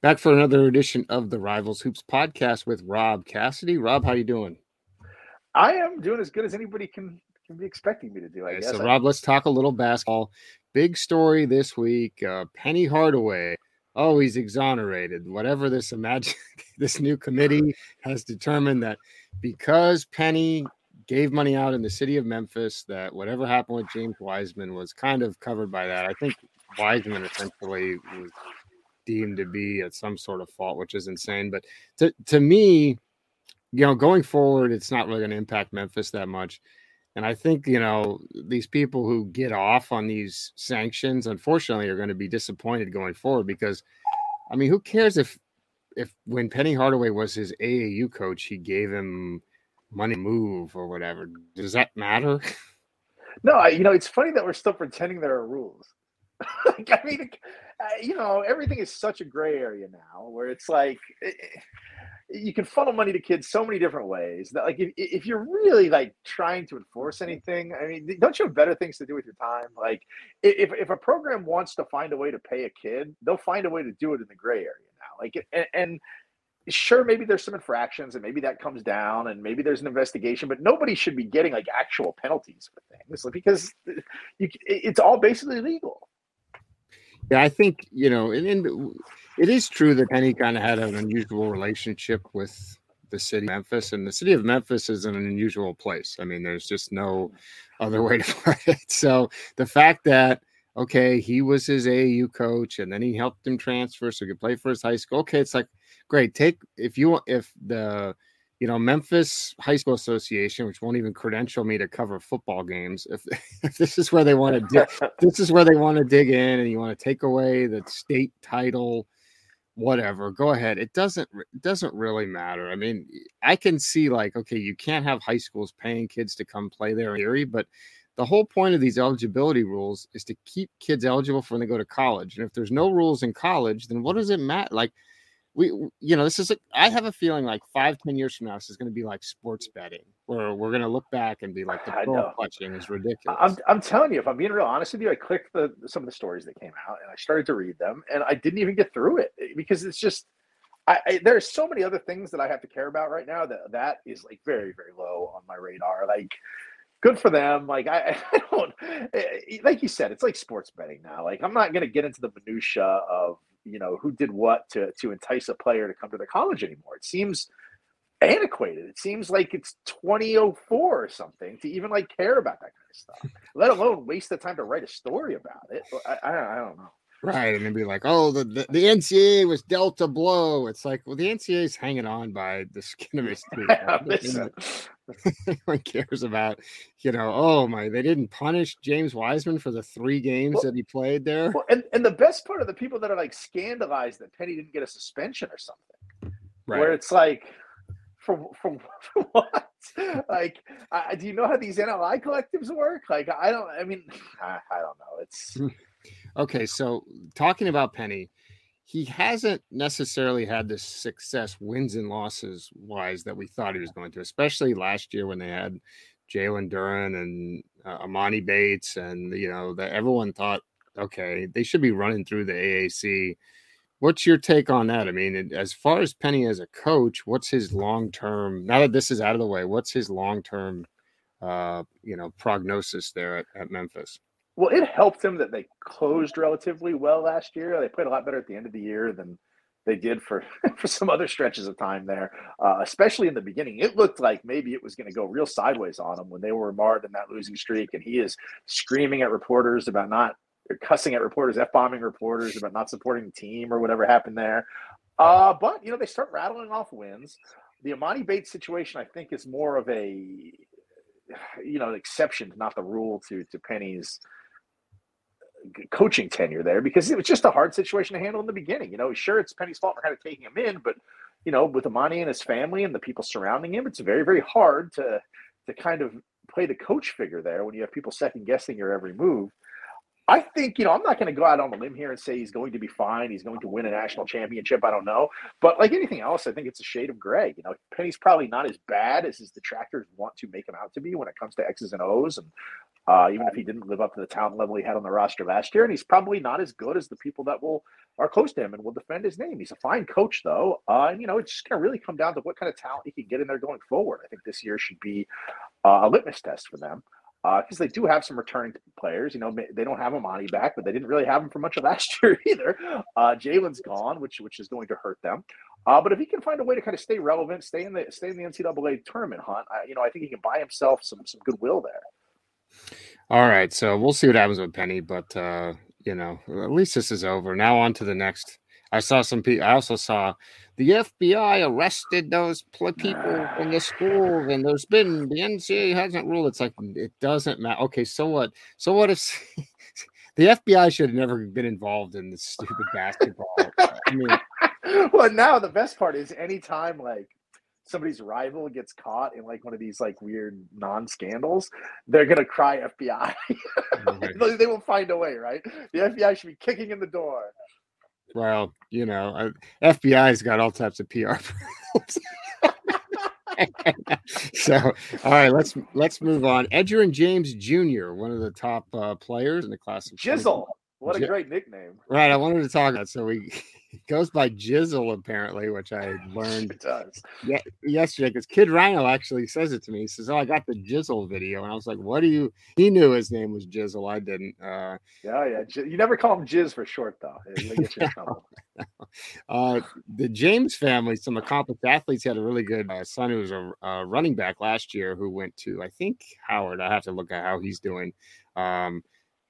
Back for another edition of the Rivals Hoops podcast with Rob Cassidy. Rob, how you doing? I am doing as good as anybody can can be expecting me to do. I okay, guess. So, Rob, let's talk a little basketball. Big story this week: uh, Penny Hardaway. Oh, he's exonerated. Whatever this imagine, this new committee has determined that because Penny gave money out in the city of Memphis, that whatever happened with James Wiseman was kind of covered by that. I think Wiseman essentially was deemed to be at some sort of fault, which is insane. But to to me, you know, going forward, it's not really going to impact Memphis that much. And I think, you know, these people who get off on these sanctions, unfortunately, are going to be disappointed going forward because, I mean, who cares if, if when Penny Hardaway was his AAU coach, he gave him money move or whatever? Does that matter? No, I, you know, it's funny that we're still pretending there are rules. like, I mean, you know, everything is such a gray area now where it's like it, eh, eh, you can funnel money to kids so many different ways that, like, if, if you're really like trying to enforce anything, I mean, don't you have better things to do with your time? Like, if, if a program wants to find a way to pay a kid, they'll find a way to do it in the gray area now. Like, and, and sure maybe there's some infractions and maybe that comes down and maybe there's an investigation but nobody should be getting like actual penalties for things because you, it's all basically legal yeah, I think you know, and, and it is true that Penny kind of had an unusual relationship with the city of Memphis, and the city of Memphis is an unusual place. I mean, there's just no other way to put it. So the fact that okay, he was his AAU coach, and then he helped him transfer so he could play for his high school. Okay, it's like great. Take if you if the you know, Memphis High School Association, which won't even credential me to cover football games. If, if this is where they want to dig, this is where they want to dig in, and you want to take away the state title, whatever. Go ahead. It doesn't it doesn't really matter. I mean, I can see like, okay, you can't have high schools paying kids to come play there in theory, but the whole point of these eligibility rules is to keep kids eligible for when they go to college. And if there's no rules in college, then what does it matter? Like we you know this is a, I have a feeling like five ten years from now this is going to be like sports betting where we're going to look back and be like the pro clutching is ridiculous I'm, I'm telling you if i'm being real honest with you i clicked the some of the stories that came out and i started to read them and i didn't even get through it eh, because it's just I, I there's so many other things that i have to care about right now that that is like very very low on my radar like good for them. Like I, I, don't eh, like you said, it's like sports betting now. Like I'm not gonna get into the minutia of you know who did what to to entice a player to come to the college anymore. It seems antiquated. It seems like it's 2004 or something to even like care about that kind of stuff, let alone waste the time to write a story about it. I, I, I don't know. Right. And then be like, oh, the, the, the, NCAA was dealt a blow. It's like, well, the NCAA is hanging on by the skin of his teeth. Everyone cares about, you know, oh my, they didn't punish James Wiseman for the three games well, that he played there. Well, and, and the best part of the people that are like scandalized that Penny didn't get a suspension or something, right. where it's like, for, for, for what? like, uh, do you know how these NIL collectives work? Like, I don't, I mean, I, I don't know. It's, hmm. Okay, so talking about Penny, he hasn't necessarily had the success wins and losses wise that we thought he was going to, especially last year when they had Jalen Duren and uh, Emoni Bates, and you know that everyone thought, okay, they should be running through the AAC. What's your take on that? I mean, as far as Penny as a coach, what's his long term? Now that this is out of the way, what's his long term, uh, you know, prognosis there at, at Memphis? Well, it helped them that they closed relatively well last year. They played a lot better at the end of the year than they did for for some other stretches of time there, uh, especially in the beginning. It looked like maybe it was going to go real sideways on them when they were marred in that losing streak, and he is screaming at reporters about not cussing at reporters, f bombing reporters about not supporting the team or whatever happened there. Uh, but you know they start rattling off wins. The Emoni Bates situation, I think, is more of a you know an exception, not the rule to to Penny's coaching tenure there because it was just a hard situation to handle in the beginning. You know, sure, it's Penny's fault for kind of taking him in, but you know, with Emoni and his family and the people surrounding him, it's very, very hard to to kind of play the coach figure there when you have people second guessing your every move. I think, you know, I'm not going to go out on a limb here and say he's going to be fine. He's going to win a national championship. I don't know. But like anything else, I think it's a shade of gray. You know, Penny's probably not as bad as his detractors want to make him out to be when it comes to X's and O's. And uh, even if he didn't live up to the talent level he had on the roster last year. And he's probably not as good as the people that will are close to him and will defend his name. He's a fine coach, though. Uh, and, you know, it's just going to really come down to what kind of talent he can get in there going forward. I think this year should be uh, a litmus test for them because uh, they do have some returning players. You know, they don't have Emoni back, but they didn't really have him for much of last year either. Uh, Jalen's gone, which which is going to hurt them. Uh, but if he can find a way to kind of stay relevant, stay in the stay in the NCAA tournament hunt, you know, I think he can buy himself some some goodwill there. All right, so we'll see what happens with Penny, but uh, you know, at least this is over. Now on to the next. I saw some people. I also saw the FBI arrested those people in the school, and there's been the NCAA hasn't ruled. It's like it doesn't matter. Okay, so what? So what if the FBI should have never been involved in this stupid basketball? I mean, well, now the best part is anytime like somebody's rival gets caught in like one of these like weird non-scandals, they're gonna cry FBI. Okay. they will find a way, right? The FBI should be kicking in the door. Well, you know, FBI's got all types of PR. Problems. so, all right, let's let's move on. Edgerrin James Jr., one of the top uh, players in the class. Of Jizzle. What a great nickname. Right. I wanted to talk about so we goes by Jizzle apparently, which I learned it does. Yeah, yesterday because Kid Rhino actually says it to me. He says, "Oh, I got the Jizzle video," and I was like, "What do you?" He knew his name was Jizzle. I didn't. Uh, yeah, yeah. You never call him Jizz for short, though. uh, the James family, some accomplished athletes, had a really good uh, son who was a, a, running back last year who went to I think Howard. I have to look at how he's doing. Um,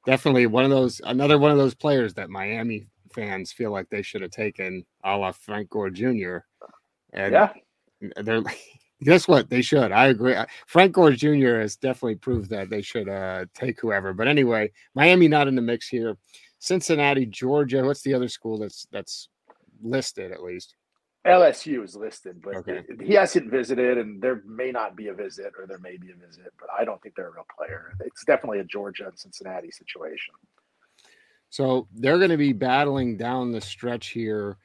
definitely one of those another one of those players that Miami fans feel like they should have taken a la Frank Gore Jr. And yeah. they're guess what? They should. I agree. Frank Gore Jr. has definitely proved that they should uh, take whoever. But anyway, Miami not in the mix here. Cincinnati, Georgia. What's the other school that's that's listed at least? LSU is listed, but okay. he hasn't visited, and there may not be a visit, or there may be a visit, but I don't think they're a real player. It's definitely a Georgia and Cincinnati situation. So they're going to be battling down the stretch here.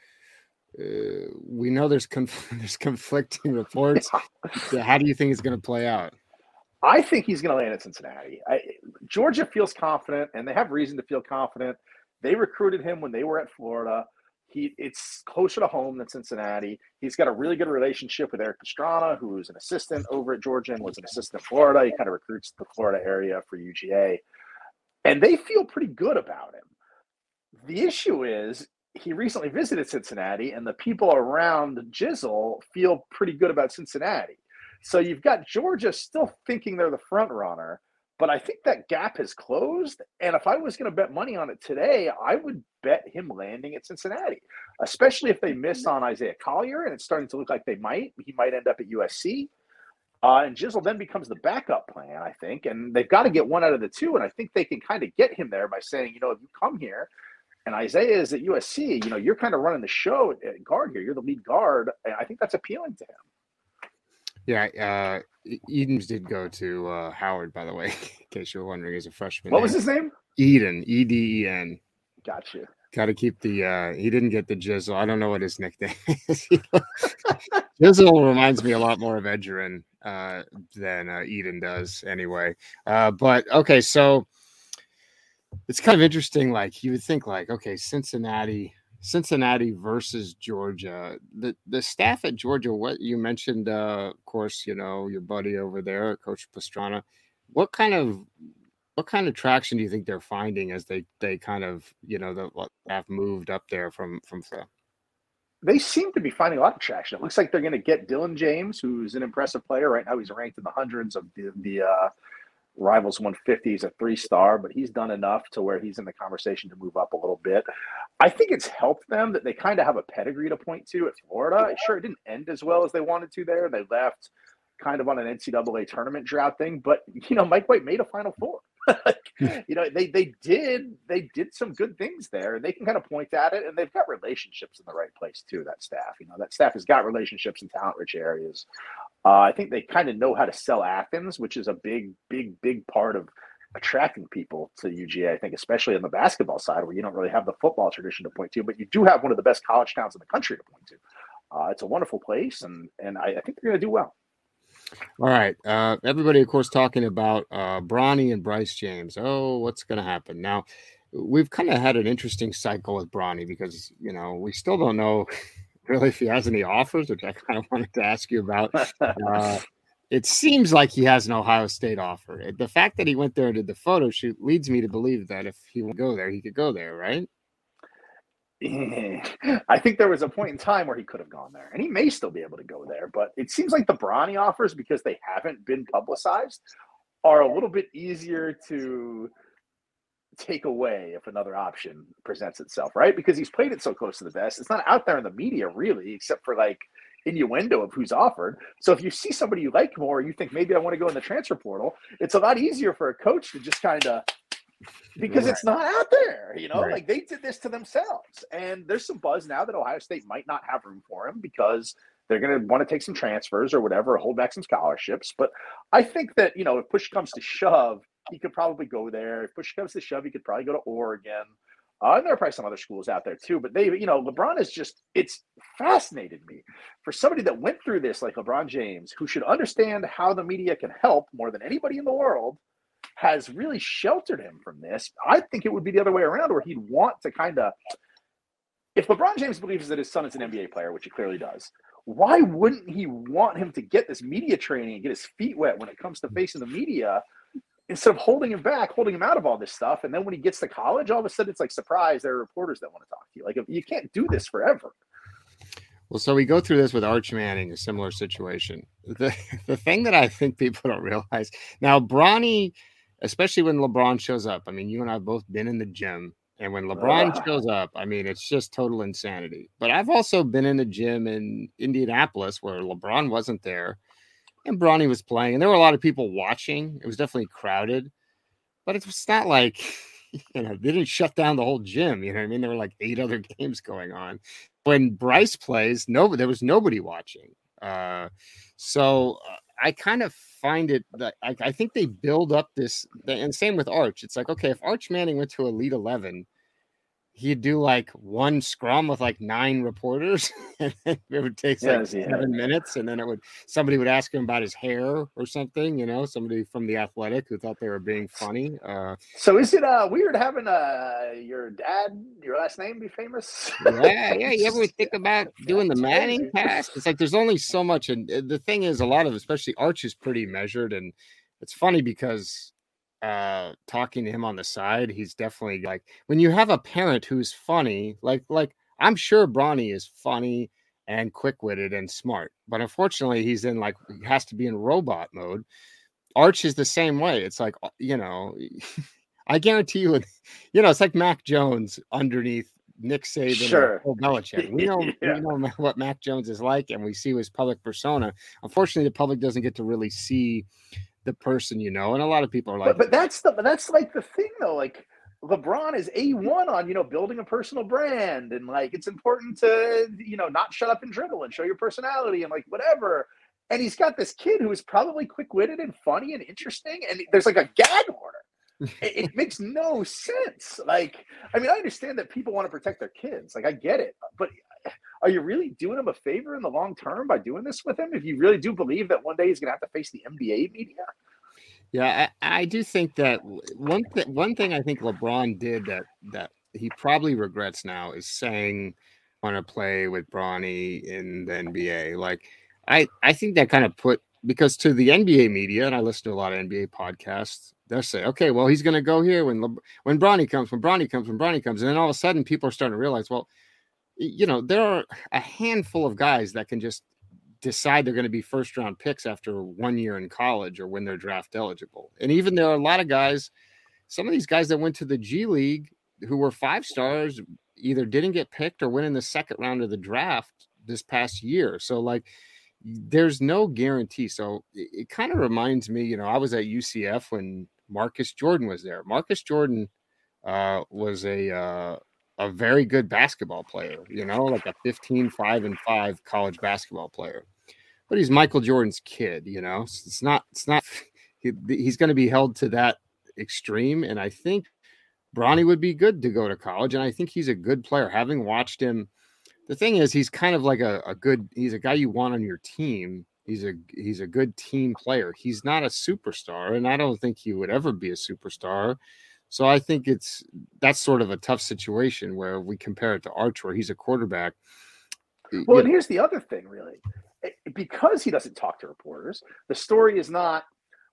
Uh, we know there's conf- there's conflicting reports. Yeah. How do you think it's going to play out? I think he's going to land at Cincinnati. I, Georgia feels confident, and they have reason to feel confident. They recruited him when they were at Florida. He it's closer to home than Cincinnati. He's got a really good relationship with Erik Pastrana, who's an assistant over at Georgia and was an assistant in Florida. He kind of recruits the Florida area for UGA. And they feel pretty good about him. The issue is he recently visited Cincinnati, and the people around Jizzle feel pretty good about Cincinnati. So you've got Georgia still thinking they're the front runner, but I think that gap has closed. And if I was going to bet money on it today, I would bet him landing at Cincinnati, especially if they miss on Isaiah Collier and it's starting to look like they might. He might end up at USC. Uh, and Jizzle then becomes the backup plan, I think. And they've got to get one out of the two. And I think they can kind of get him there by saying, you know, if you come here and Isaiah is at USC, you know, you're kind of running the show at guard here. You're the lead guard. And I think that's appealing to him. Yeah, uh, Edens did go to uh, Howard, by the way, in case you were wondering, as a freshman. What was his name? Eden, E D E N. Gotcha. Got to keep the. uh He didn't get the Jizzle. I don't know what his nickname is. Jizzle reminds me a lot more of Edgerrin uh, than uh, Eden does, anyway. Uh, but okay, so it's kind of interesting. Like you would think, like okay, Cincinnati Cincinnati versus Georgia. The the staff at Georgia, what you mentioned, uh, of course, you know your buddy over there, Coach Pastrana. What kind of what kind of traction do you think they're finding as they they kind of you know the have moved up there from from the they seem to be finding a lot of traction. It looks like they're going to get Dylan James, who's an impressive player right now. He's ranked in the hundreds of the, the uh, Rivals 150. He's a three star, but he's done enough to where he's in the conversation to move up a little bit. I think it's helped them that they kind of have a pedigree to point to at Florida. Sure, it didn't end as well as they wanted to there. They left kind of on an NCAA tournament drought thing, but you know, Mike White made a Final Four. Hmm. you know, they they did they did some good things there, and they can kind of point at it, and they've got relationships in the right place too. That staff, you know, that staff has got relationships in talent rich areas. Uh, I think they kind of know how to sell Athens, which is a big, big, big part of attracting people to UGA. I think, especially on the basketball side, where you don't really have the football tradition to point to, but you do have one of the best college towns in the country to point to. Uh, it's a wonderful place, and and I, I think they're going to do well. All right. Uh, everybody, of course, talking about uh, Bronny and Bryce James. Oh, what's going to happen now? We've kind of had an interesting cycle with Bronny because you know we still don't know really if he has any offers, which I kind of wanted to ask you about. Uh, it seems like he has an Ohio State offer. The fact that he went there and did the photo shoot leads me to believe that if he would go there, he could go there, right? I think there was a point in time where he could have gone there, and he may still be able to go there. But it seems like the Bronny offers, because they haven't been publicized, are a little bit easier to take away if another option presents itself, right? Because he's played it so close to the best. It's not out there in the media really, except for like innuendo of who's offered. So if you see somebody you like more, you think maybe I want to go in the transfer portal, it's a lot easier for a coach to just kind of because right. it's not out there, you know, right. like they did this to themselves. And there's some buzz now that Ohio State might not have room for him because they're going to want to take some transfers or whatever, hold back some scholarships. But I think that, you know, if push comes to shove, he could probably go there. If push comes to shove, he could probably go to Oregon. Uh, and there are probably some other schools out there too. But they, you know, LeBron is just, it's fascinated me for somebody that went through this like LeBron James, who should understand how the media can help more than anybody in the world, has really sheltered him from this. I think it would be the other way around where he'd want to kind of, if LeBron James believes that his son is an NBA player, which he clearly does, why wouldn't he want him to get this media training and get his feet wet when it comes to facing the media instead of holding him back, holding him out of all this stuff. And then when he gets to college, all of a sudden it's like, surprise, there are reporters that want to talk to you. Like, you can't do this forever. Well, so we go through this with Arch Manning, a similar situation. The the thing that I think people don't realize now, Bronny, especially when LeBron shows up. I mean, you and I have both been in the gym, and when LeBron uh. shows up, I mean, it's just total insanity. But I've also been in the gym in Indianapolis where LeBron wasn't there, and Bronny was playing, and there were a lot of people watching. It was definitely crowded, but it's not like you know they didn't shut down the whole gym. You know what I mean? There were like eight other games going on. When Bryce plays, no, there was nobody watching. Uh, so uh, I kind of find it that I, I, think they build up this, and same with Arch. It's like okay, if Arch Manning went to Elite Eleven, he'd do like one scrum with like nine reporters and it would take like seven minutes and then it would somebody would ask him about his hair or something you know somebody from the athletic who thought they were being funny uh, so is it uh weird having uh your dad your last name be famous? Yeah yeah you ever think about doing the manning pass? It's like there's only so much and uh, the thing is a lot of especially arch is pretty measured and it's funny because uh talking to him on the side he's definitely like when you have a parent who's funny like like i'm sure bronny is funny and quick-witted and smart but unfortunately he's in like he has to be in robot mode arch is the same way it's like uh, you know i guarantee you you know it's like mac jones underneath Nick Saban sure. or Belichick. We know, yeah. we know what Mac Jones is like, and we see his public persona. Unfortunately, the public doesn't get to really see the person you know, and a lot of people are like, but, but that's the that's like the thing though, like. LeBron is A1 on, you know, building a personal brand and like it's important to, you know, not shut up and dribble and show your personality and like whatever. And he's got this kid who is probably quick-witted and funny and interesting and there's like a gag order. it, it, makes no sense. Like, I mean, I understand that people want to protect their kids. Like, I get it. But are you really doing him a favor in the long term by doing this with him? If you really do believe that one day he's going to have to face the NBA media? Yeah, I, I do think that one th- one thing I think LeBron did that that he probably regrets now is saying want to play with Bronny in the NBA. Like I I think that kind of put because to the NBA media and I listen to a lot of NBA podcasts, they'll say, okay, well he's going to go here when Le- when Bronny comes, when Bronny comes, when Bronny comes, and then all of a sudden people are starting to realize, well, you know, there are a handful of guys that can just decide they're going to be first round picks after one year in college or when they're draft eligible. And even there are a lot of guys, some of these guys that went to the G League who were five stars either didn't get picked or went in the second round of the draft this past year. So, like, there's no guarantee. So, it, it kind of reminds me, you know, I was at UCF when Marcus Jordan was there. Marcus Jordan uh, was a, uh, a very good basketball player, you know, like a 15, 5 and 5 college basketball player. But he's Michael Jordan's kid, you know. It's not it's not he, he's going to be held to that extreme and I think Bronny would be good to go to college and I think he's a good player having watched him. The thing is he's kind of like a, a good he's a guy you want on your team He's a he's a good team player. He's not a superstar, and I don't think he would ever be a superstar. So I think it's that's sort of a tough situation where we compare it to Arch, where he's a quarterback. Well, and here's the other thing, really, because he doesn't talk to reporters, the story is not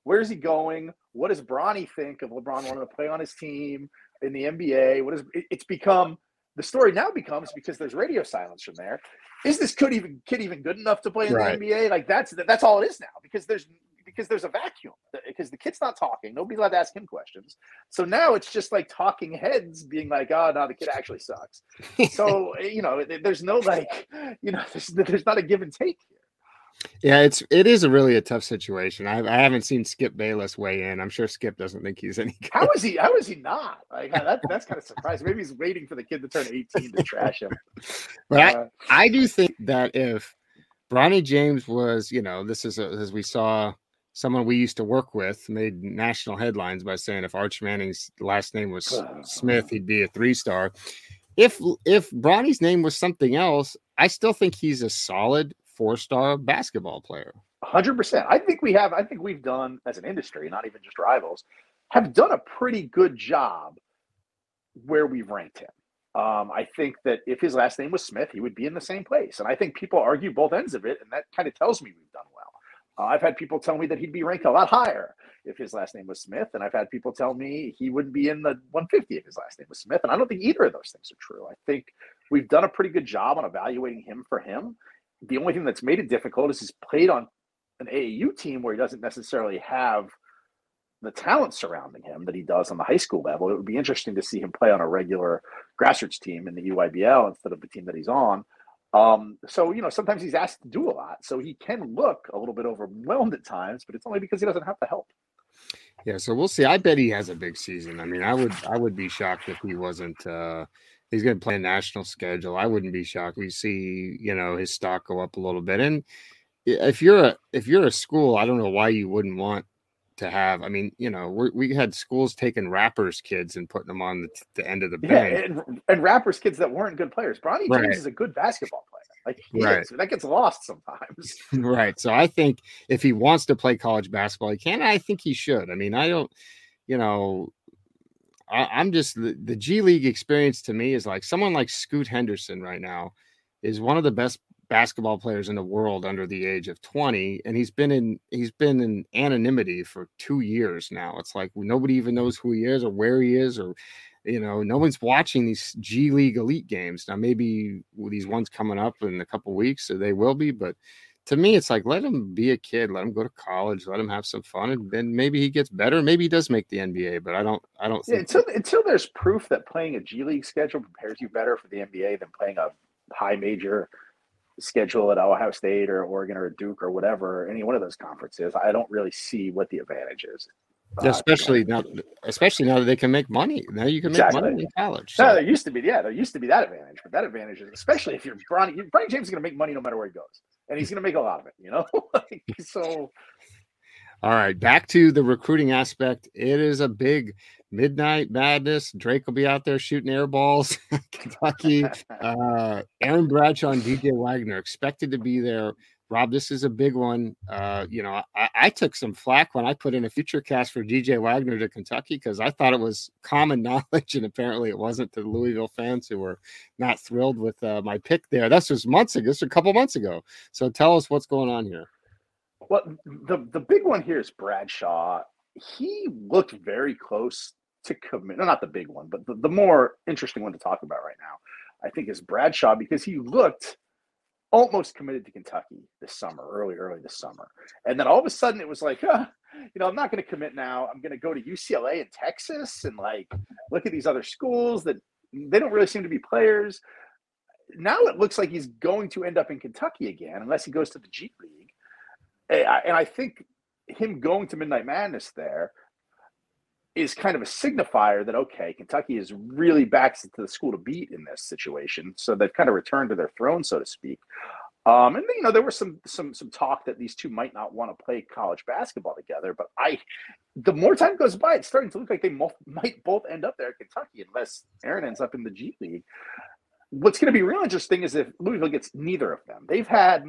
where's he going, what does Bronny think of LeBron wanting to play on his team in the NBA? What is it's become the story now becomes because there's radio silence from there. Is this kid even kid even good enough to play in right. the NBA? Like that's that's all it is now because there's because there's a vacuum because the kid's not talking. Nobody's allowed to ask him questions. So now it's just like talking heads being like, oh no, the kid actually sucks. so you know, there's no like, you know, there's there's not a give and take here. Yeah, it's it is a really a tough situation. I, I haven't seen Skip Bayless weigh in. I'm sure Skip doesn't think he's any. Good. How is he? How is he not? Like that, that's kind of surprising. Maybe he's waiting for the kid to turn 18 to trash him. But uh, I, I do think that if Bronny James was, you know, this is a, as we saw someone we used to work with made national headlines by saying if Arch Manning's last name was Smith, he'd be a three star. If if Bronny's name was something else, I still think he's a solid four star basketball player. 100%. I think we have, I think we've done as an industry, not even just rivals, have done a pretty good job where we've ranked him. Um, I think that if his last name was Smith, he would be in the same place. And I think people argue both ends of it, and that kind of tells me we've done. Uh, I've had people tell me that he'd be ranked a lot higher if his last name was Smith, and I've had people tell me he wouldn't be in the 150 if his last name was Smith. And I don't think either of those things are true. I think we've done a pretty good job on evaluating him for him the only thing that's made it difficult is he's played on an AAU team where he doesn't necessarily have the talent surrounding him that he does on the high school level. It would be interesting to see him play on a regular grassroots team in the EYBL instead of the team that he's on. Um, so you know, sometimes he's asked to do a lot, so he can look a little bit overwhelmed at times, but it's only because he doesn't have the help. Yeah, so we'll see. I bet he has a big season. I mean, I would I would be shocked if he wasn't uh he's going to play a national schedule. I wouldn't be shocked. We see, you know, his stock go up a little bit. And if you're a if you're a school, I don't know why you wouldn't want to have. I mean, you know, we we had schools taking rappers kids and putting them on the, the end of the bench. Yeah, and, and, rappers kids that weren't good players. Bronny James right. is a good basketball player. Like right. Is, that gets lost sometimes. right. So I think if he wants to play college basketball, he can. I think he should. I mean, I don't. You know, I, am just the, the G League experience to me is like someone like Scoot Henderson right now is one of the best basketball players in the world under the age of 20 and he's been in he's been in anonymity for 2 years now it's like nobody even knows who he is or where he is or you know no one's watching these G League elite games now maybe these ones coming up in a couple weeks so they will be but to me, it's like let him be a kid, let him go to college, let him have some fun, and then maybe he gets better. Maybe he does make the NBA, but I don't, I don't. Yeah, until until there's proof that playing a G League schedule prepares you better for the NBA than playing a high major schedule at Ohio State or Oregon or Duke or whatever, any one of those conferences, I don't really see what the advantage is. Uh, especially now, especially now that they can make money. Now you can exactly. make money in college. So. No, there used to be, yeah, there used to be that advantage, but that advantage is especially if you're Bronny. Bronny James is going to make money no matter where he goes and he's going to make a lot of it, you know? so. All right, back to the recruiting aspect. It is a big midnight madness. Drake will be out there shooting air balls. Kentucky, uh, Aaron Bradshaw and DJ Wagner expected to be there. Rob, this is a big one. Uh, you know, I, I, took some flack when I put in a future cast for DJ Wagner to Kentucky because I thought it was common knowledge, and apparently it wasn't to the Louisville fans who were not thrilled with uh, my pick there. This was months ago, this was a couple months ago. So tell us what's going on here. Well, the the big one here is Bradshaw. He looked very close to commit. No, not the big one, but the, the more interesting one to talk about right now, I think, is Bradshaw because he looked – almost committed to Kentucky this summer, early, early this summer. And then all of a sudden it was like, you know, I'm not going to commit now. I'm going to go to UCLA in Texas and like look at these other schools that they don't really seem to be players. Now it looks like he's going to end up in Kentucky again, unless he goes to the G League. And I think him going to Midnight Madness there is kind of a signifier that okay, Kentucky is really back to the school to beat in this situation. So they've kind of returned to their throne, so to speak. Um, and you know there was some some some talk that these two might not want to play college basketball together. But I, the more time goes by, it's starting to look like they mo- might both end up there at Kentucky unless Aaron ends up in the G League. What's going to be real interesting is if Louisville gets neither of them. They've had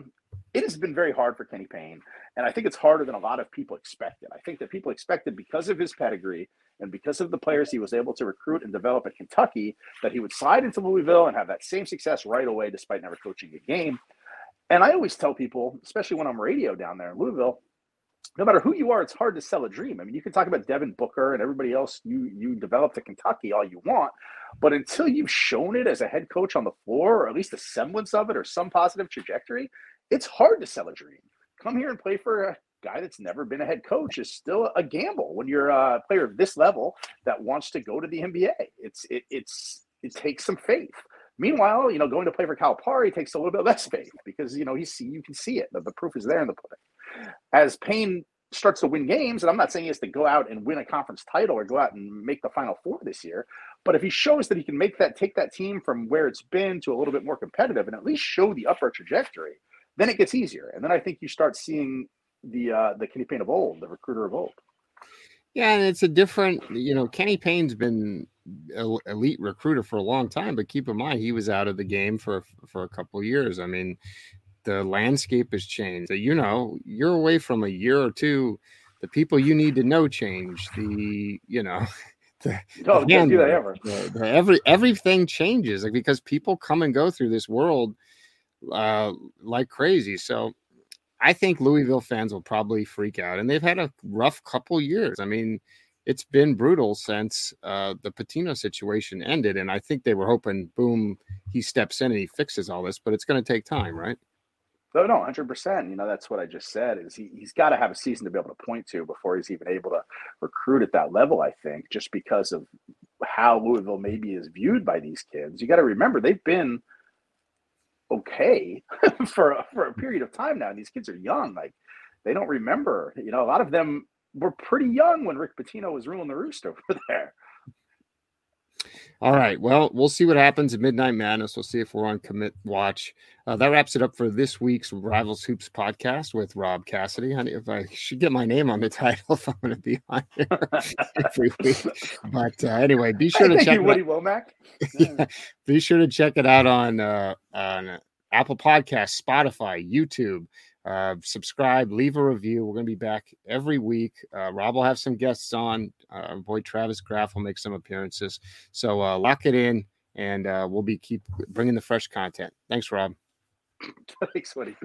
it has been very hard for Kenny Payne. And I think it's harder than a lot of people expected. I think that people expected because of his pedigree and because of the players he was able to recruit and develop at Kentucky that he would slide into Louisville and have that same success right away, despite never coaching a game. And I always tell people, especially when I'm radio down there in Louisville, no matter who you are, it's hard to sell a dream. I mean, you can talk about Devin Booker and everybody else you you developed at Kentucky all you want, but until you've shown it as a head coach on the floor, or at least a semblance of it, or some positive trajectory, it's hard to sell a dream. Come here and play for a guy that's never been a head coach is still a gamble when you're a player of this level that wants to go to the NBA. It's it, it's it takes some faith. Meanwhile, you know, going to play for Calipari takes a little bit less faith because you know you see you can see it. The, the proof is there in the pudding. As Payne starts to win games, and I'm not saying he has to go out and win a conference title or go out and make the final four this year, but if he shows that he can make that take that team from where it's been to a little bit more competitive and at least show the upward trajectory, then it gets easier. And then I think you start seeing the uh, the Kenny Payne of old, the recruiter of old. Yeah, and it's a different, you know, Kenny Payne's been elite recruiter for a long time, but keep in mind he was out of the game for for a couple years. I mean, the landscape has changed. You know, you're away from a year or two. The people you need to know change. The you know, the, no, the do that ever. The, the, every everything changes like because people come and go through this world uh, like crazy. So I think Louisville fans will probably freak out, and they've had a rough couple years. I mean, it's been brutal since uh, the Pitino situation ended, and I think they were hoping, boom, he steps in and he fixes all this, but it's going to take time, right? No, no, hundred percent. You know, that's what I just said. Is he, he's got to have a season to be able to point to before he's even able to recruit at that level. I think just because of how Louisville maybe is viewed by these kids. You got to remember they've been okay for a, for a period of time now. And these kids are young; like they don't remember. You know, a lot of them were pretty young when Rick Pitino was ruling the roost over there. All right. Well, we'll see what happens at Midnight Madness. We'll see if we're on commit watch. Uh, that wraps it up for this week's Rivals Hoops podcast with Rob Cassidy. Honey, if I should get my name on the title if I'm going to be on here every week. But uh, anyway, be sure to check you, Woody Wommack. yeah, be sure to check it out on uh, on Apple Podcasts, Spotify, YouTube. Uh, subscribe, leave a review. We're going to be back every week. Uh, Rob will have some guests on. Uh, boy Travis Graf will make some appearances. So uh, lock it in, and uh, we'll be keep bringing the fresh content. Thanks, Rob. Thanks, buddy.